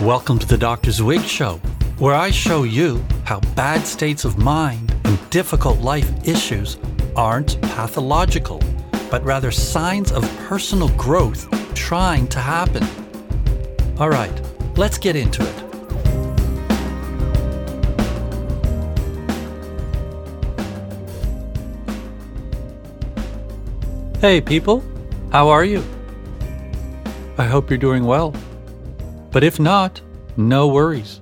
Welcome to the Doctor Zwig Show, where I show you how bad states of mind and difficult life issues aren't pathological, but rather signs of personal growth trying to happen. All right, let's get into it. Hey, people, how are you? I hope you're doing well. But if not, no worries.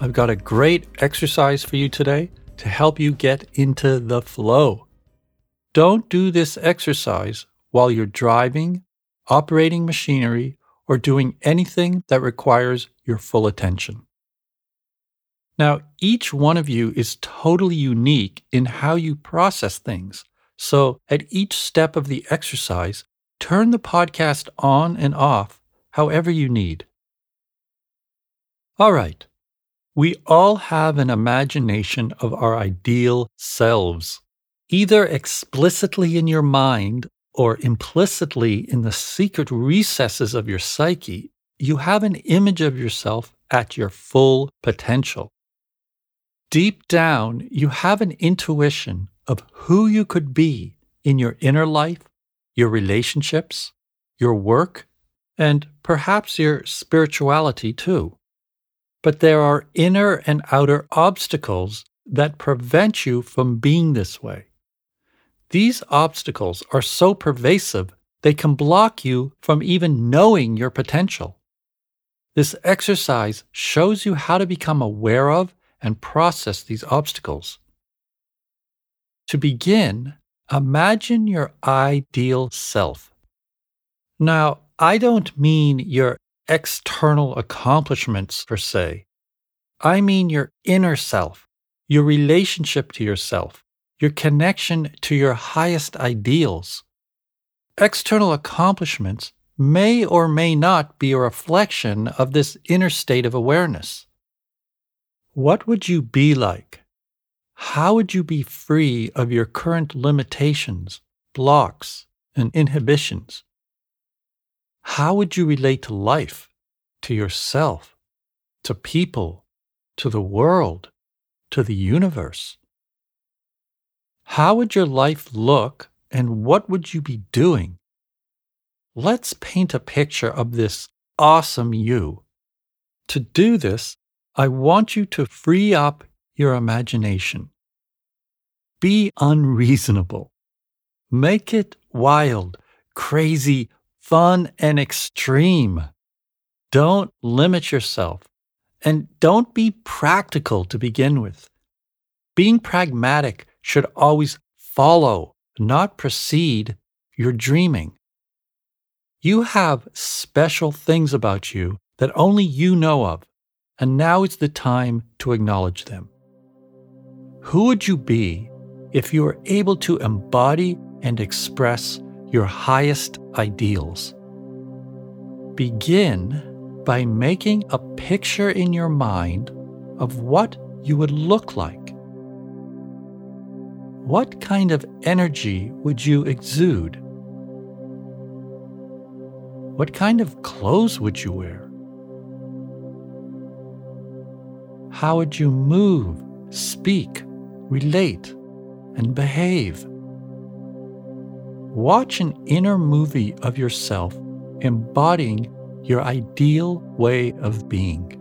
I've got a great exercise for you today to help you get into the flow. Don't do this exercise while you're driving, operating machinery, or doing anything that requires your full attention. Now, each one of you is totally unique in how you process things. So, at each step of the exercise, turn the podcast on and off however you need. All right. We all have an imagination of our ideal selves, either explicitly in your mind or implicitly in the secret recesses of your psyche. You have an image of yourself at your full potential. Deep down, you have an intuition of who you could be in your inner life, your relationships, your work, and perhaps your spirituality too. But there are inner and outer obstacles that prevent you from being this way. These obstacles are so pervasive they can block you from even knowing your potential. This exercise shows you how to become aware of and process these obstacles. To begin, imagine your ideal self. Now, I don't mean your external accomplishments per se. I mean your inner self, your relationship to yourself, your connection to your highest ideals. External accomplishments may or may not be a reflection of this inner state of awareness. What would you be like? How would you be free of your current limitations, blocks, and inhibitions? How would you relate to life, to yourself, to people, to the world, to the universe? How would your life look and what would you be doing? Let's paint a picture of this awesome you. To do this, I want you to free up your imagination. Be unreasonable. Make it wild, crazy, fun, and extreme. Don't limit yourself. And don't be practical to begin with. Being pragmatic should always follow, not precede, your dreaming. You have special things about you that only you know of, and now is the time to acknowledge them. Who would you be if you were able to embody and express your highest ideals. Begin by making a picture in your mind of what you would look like. What kind of energy would you exude? What kind of clothes would you wear? How would you move, speak, relate, and behave? Watch an inner movie of yourself embodying your ideal way of being.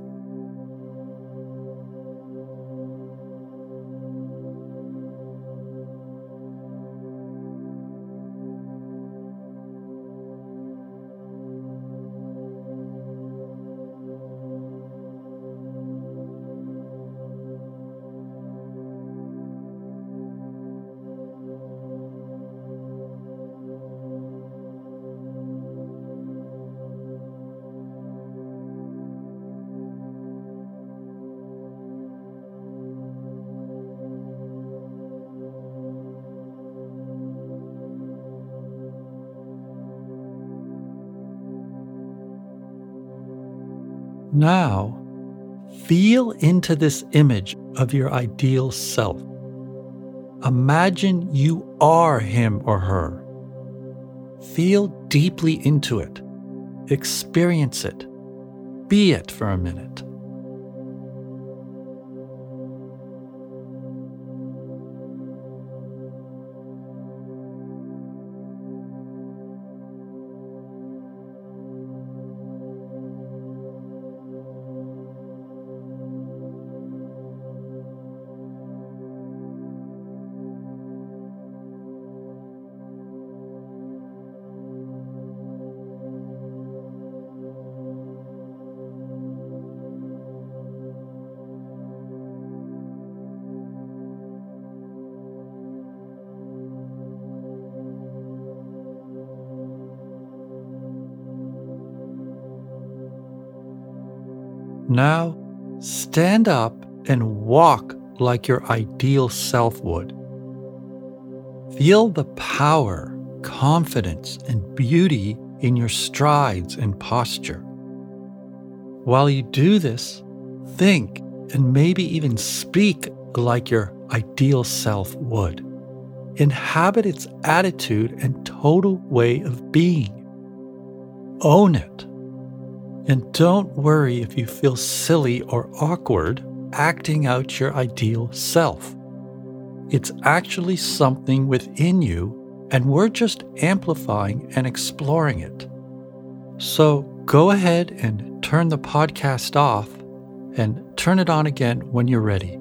Now, feel into this image of your ideal self. Imagine you are him or her. Feel deeply into it. Experience it. be it for a minute. Now, stand up and walk like your ideal self would. Feel the power, confidence, and beauty in your strides and posture. While you do this, think and maybe even speak like your ideal self would. Inhabit its attitude and total way of being. Own it. And don't worry if you feel silly or awkward acting out your ideal self. It's actually something within you, and we're just amplifying and exploring it. So go ahead and turn the podcast off and turn it on again when you're ready.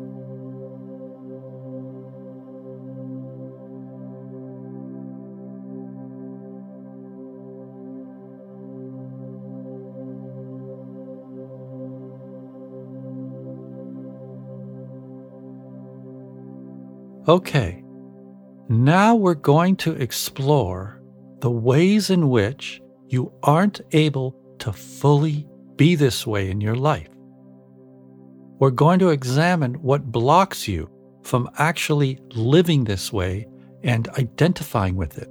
Okay, now we're going to explore the ways in which you aren't able to fully be this way in your life. We're going to examine what blocks you from actually living this way and identifying with it.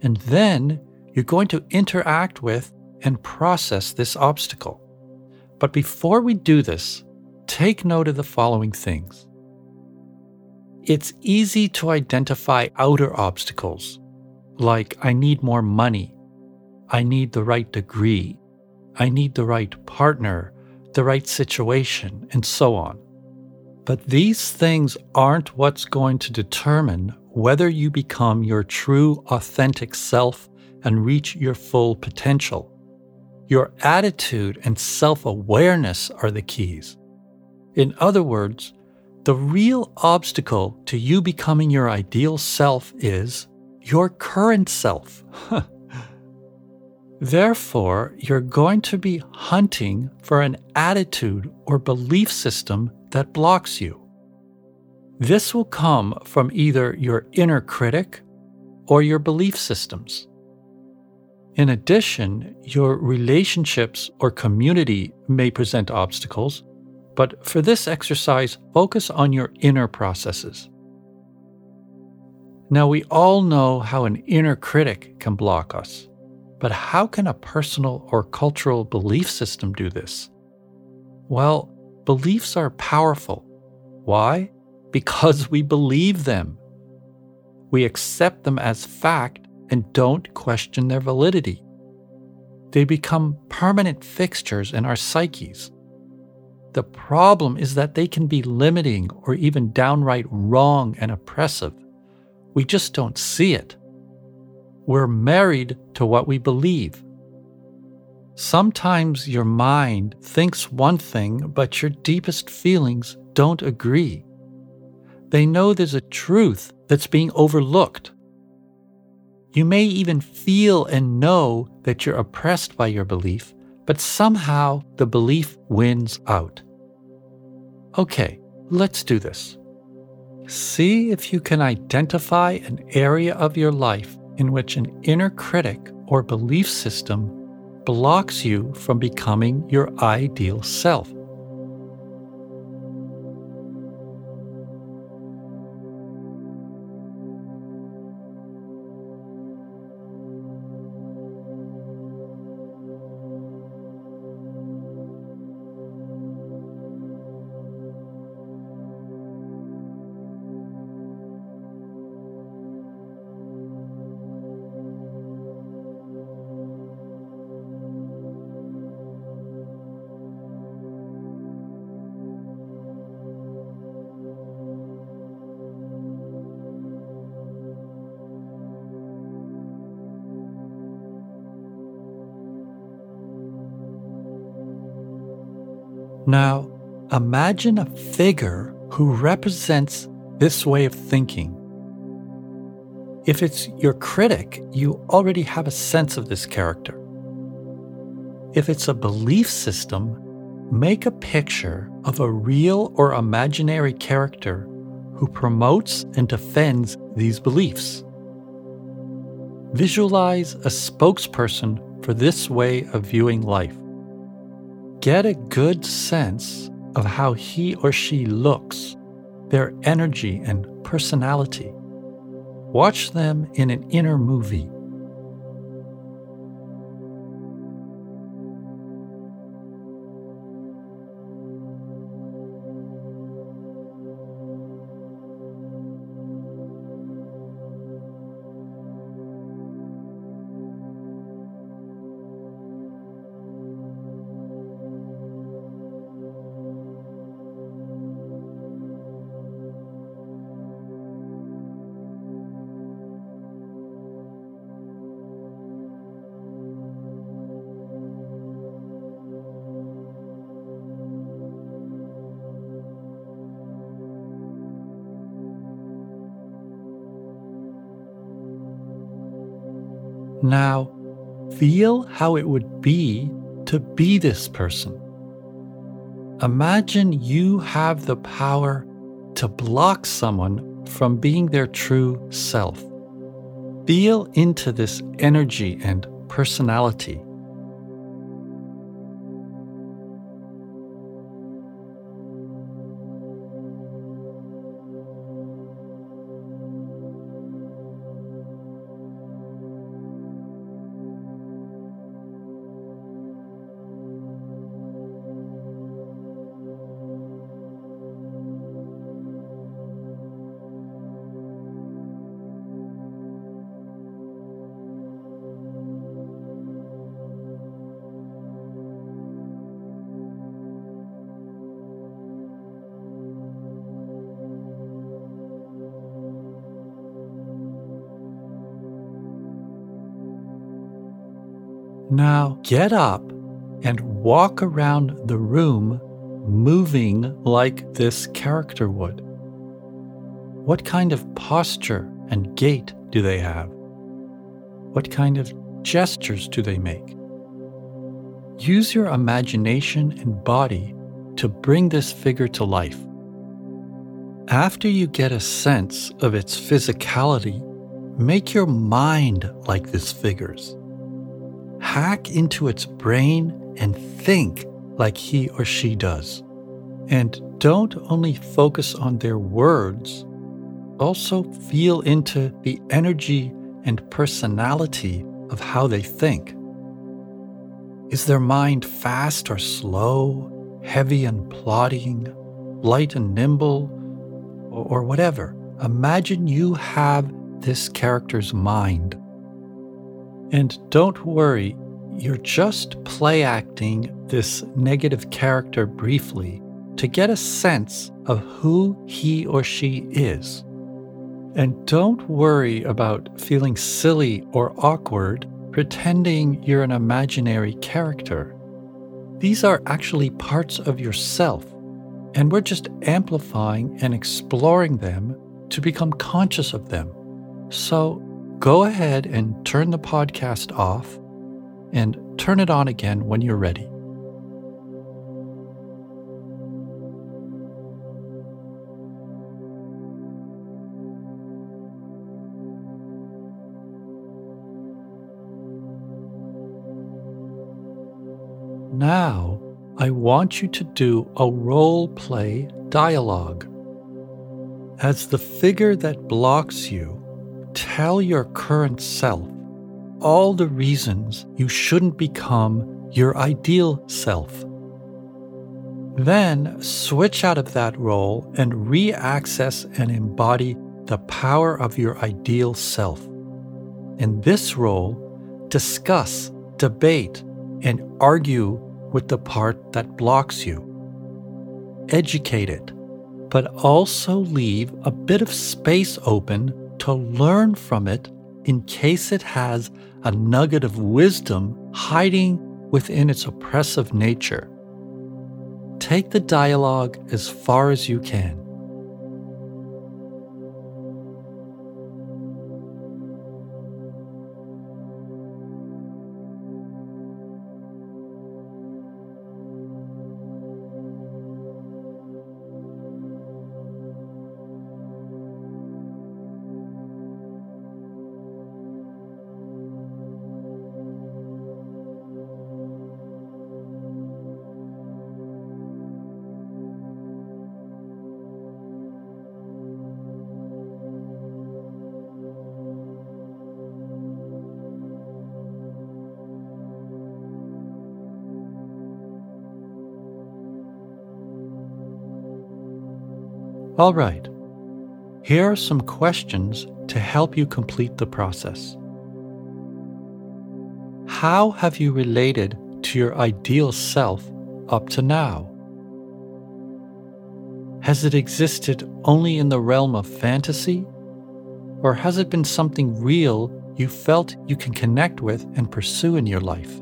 And then you're going to interact with and process this obstacle. But before we do this, take note of the following things. It's easy to identify outer obstacles, like I need more money, I need the right degree, I need the right partner, the right situation, and so on. But these things aren't what's going to determine whether you become your true, authentic self and reach your full potential. Your attitude and self awareness are the keys. In other words, the real obstacle to you becoming your ideal self is your current self. Therefore, you're going to be hunting for an attitude or belief system that blocks you. This will come from either your inner critic or your belief systems. In addition, your relationships or community may present obstacles, but for this exercise, focus on your inner processes. Now, we all know how an inner critic can block us, but how can a personal or cultural belief system do this? Well, beliefs are powerful. Why? Because we believe them. We accept them as fact and don't question their validity. They become permanent fixtures in our psyches. The problem is that they can be limiting or even downright wrong and oppressive. We just don't see it. We're married to what we believe. Sometimes your mind thinks one thing, but your deepest feelings don't agree. They know there's a truth that's being overlooked. You may even feel and know that you're oppressed by your belief, but somehow the belief wins out. Okay, let's do this. See if you can identify an area of your life in which an inner critic or belief system blocks you from becoming your ideal self. Now, imagine a figure who represents this way of thinking. If it's your critic, you already have a sense of this character. If it's a belief system, make a picture of a real or imaginary character who promotes and defends these beliefs. Visualize a spokesperson for this way of viewing life. Get a good sense of how he or she looks, their energy and personality. Watch them in an inner movie. Now, feel how it would be to be this person. Imagine you have the power to block someone from being their true self. Feel into this energy and personality. Now get up and walk around the room moving like this character would. What kind of posture and gait do they have? What kind of gestures do they make? Use your imagination and body to bring this figure to life. After you get a sense of its physicality, make your mind like this figure's hack into its brain and think like he or she does. And don't only focus on their words, also feel into the energy and personality of how they think. Is their mind fast or slow, heavy and plodding, light and nimble, or, whatever? Imagine you have this character's mind and don't worry, you're just play acting this negative character briefly to get a sense of who he or she is. And don't worry about feeling silly or awkward pretending you're an imaginary character. These are actually parts of yourself, and we're just amplifying and exploring them to become conscious of them. So go ahead and turn the podcast off and turn it on again when you're ready. Now, I want you to do a role play dialogue. As the figure that blocks you, tell your current self all the reasons you shouldn't become your ideal self. Then switch out of that role and re access and embody the power of your ideal self. In this role, discuss, debate, and argue with the part that blocks you. Educate it, but also leave a bit of space open to learn from it in case it has a nugget of wisdom hiding within its oppressive nature. take the dialogue as far as you can. All right. Here are some questions to help you complete the process. How have you related to your ideal self up to now? Has it existed only in the realm of fantasy? Or has it been something real you felt you can connect with and pursue in your life?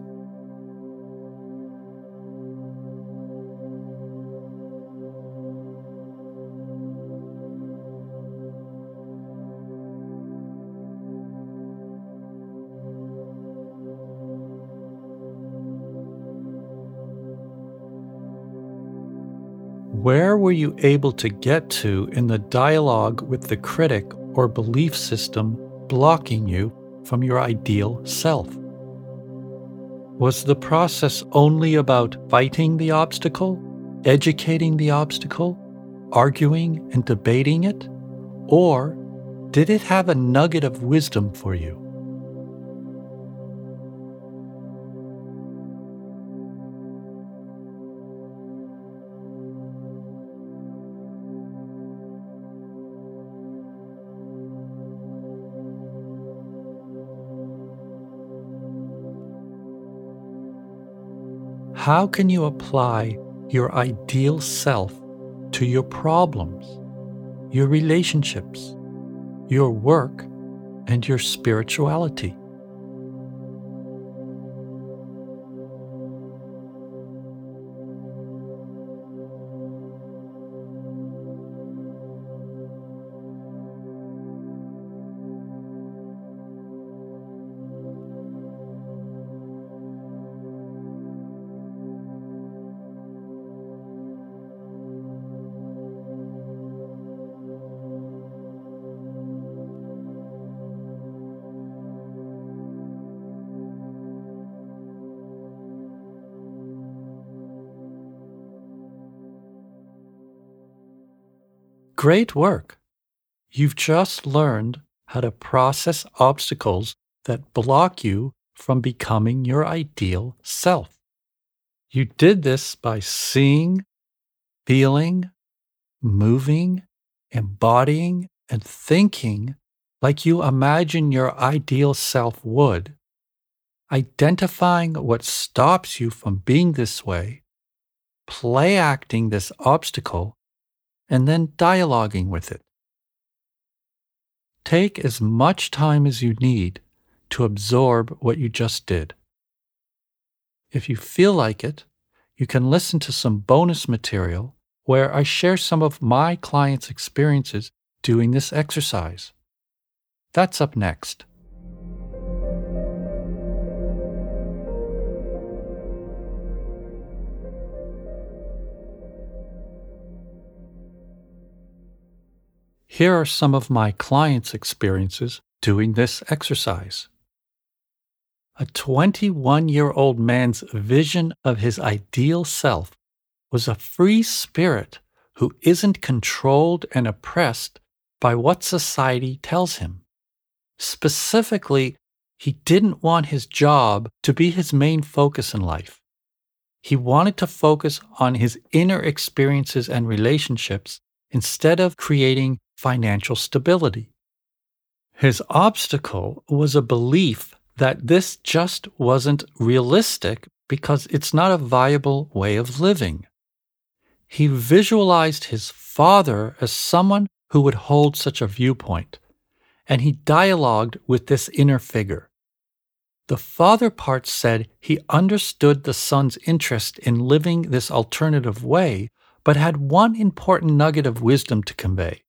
Where were you able to get to in the dialogue with the critic or belief system blocking you from your ideal self? Was the process only about fighting the obstacle, educating the obstacle, arguing and debating it? Or did it have a nugget of wisdom for you? How can you apply your ideal self to your problems, your relationships, your work, and your spirituality? Great work! You've just learned how to process obstacles that block you from becoming your ideal self. You did this by seeing, feeling, moving, embodying, and thinking like you imagine your ideal self would, identifying what stops you from being this way, play acting this obstacle, and then dialoguing with it. Take as much time as you need to absorb what you just did. If you feel like it, you can listen to some bonus material where I share some of my clients' experiences doing this exercise. That's up next. Here are some of my clients' experiences doing this exercise. A 21 year old man's vision of his ideal self was a free spirit who isn't controlled and oppressed by what society tells him. Specifically, he didn't want his job to be his main focus in life. He wanted to focus on his inner experiences and relationships instead of creating financial stability. His obstacle was a belief that this just wasn't realistic because it's not a viable way of living. He visualized his father as someone who would hold such a viewpoint, and he dialogued with this inner figure. The father part said he understood the son's interest in living this alternative way, but had one important nugget of wisdom to convey.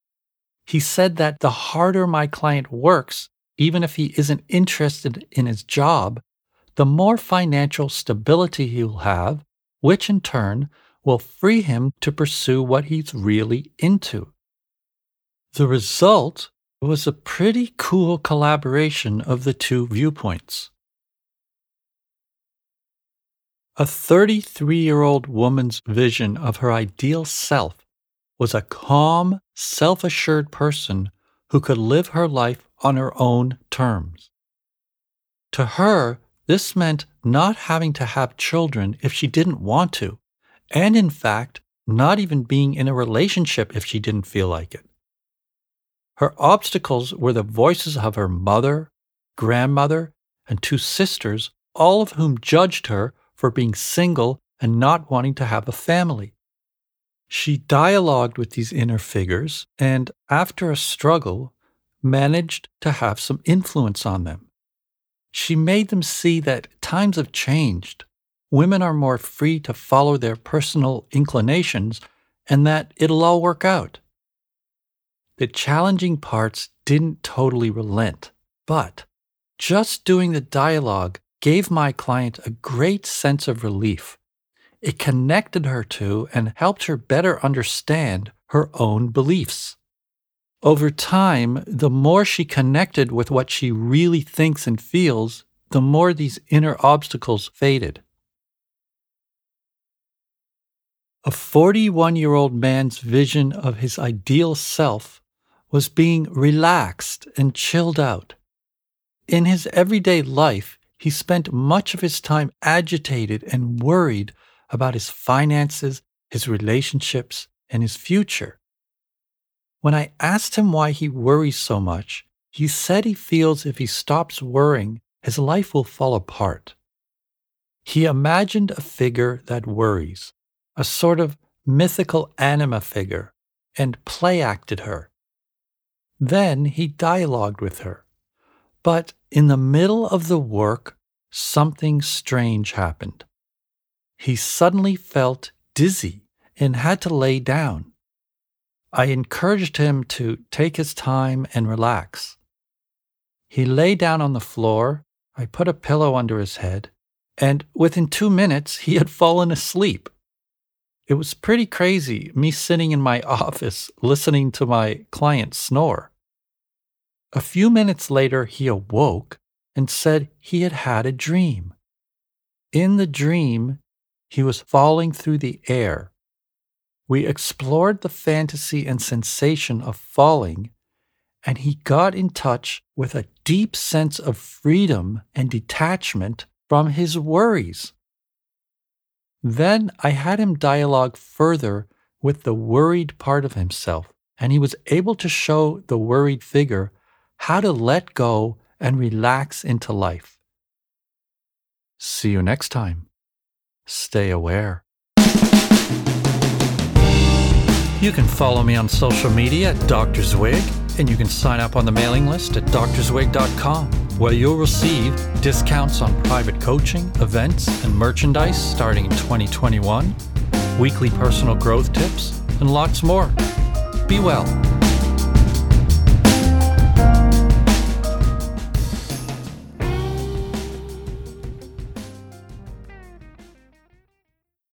He said that the harder my client works, even if he isn't interested in his job, the more financial stability he will have, which in turn will free him to pursue what he's really into. The result was a pretty cool collaboration of the two viewpoints. A 33 year old woman's vision of her ideal self was a calm, self assured person who could live her life on her own terms. To her, this meant not having to have children if she didn't want to, and in fact, not even being in a relationship if she didn't feel like it. Her obstacles were the voices of her mother, grandmother, and two sisters, all of whom judged her for being single and not wanting to have a family. She dialogued with these inner figures and, after a struggle, managed to have some influence on them. She made them see that times have changed. Women are more free to follow their personal inclinations and that it'll all work out. The challenging parts didn't totally relent, but just doing the dialogue gave my client a great sense of relief. It connected her to and helped her better understand her own beliefs. Over time, the more she connected with what she really thinks and feels, the more these inner obstacles faded. A 41 year old man's vision of his ideal self was being relaxed and chilled out. In his everyday life, he spent much of his time agitated and worried about his finances, his relationships, and his future. When I asked him why he worries so much, he said he feels if he stops worrying, his life will fall apart. He imagined a figure that worries, a sort of mythical anima figure, and play acted her. Then he dialogued with her. But in the middle of the work, something strange happened. He suddenly felt dizzy and had to lay down. I encouraged him to take his time and relax. He lay down on the floor. I put a pillow under his head, and within two minutes, he had fallen asleep. It was pretty crazy, me sitting in my office listening to my client snore. A few minutes later, he awoke and said he had had a dream. In the dream, he was falling through the air. We explored the fantasy and sensation of falling, and he got in touch with a deep sense of freedom and detachment from his worries. Then I had him dialogue further with the worried part of himself, and he was able to show the worried figure how to let go and relax into life. See you next time. Stay aware. You can follow me on social media at Dr. Zwig, and you can sign up on the mailing list at drzwig.com, where you'll receive discounts on private coaching, events, and merchandise starting in 2021, weekly personal growth tips, and lots more. Be well.